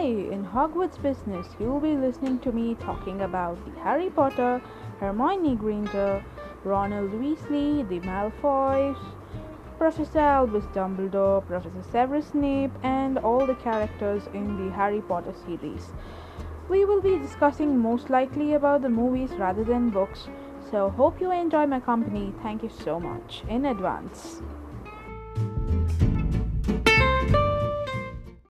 Hi, in Hogwarts Business, you'll be listening to me talking about the Harry Potter, Hermione Granger, Ronald Weasley, the Malfoys, Professor Albus Dumbledore, Professor Severus Snape, and all the characters in the Harry Potter series. We will be discussing most likely about the movies rather than books, so hope you enjoy my company. Thank you so much in advance.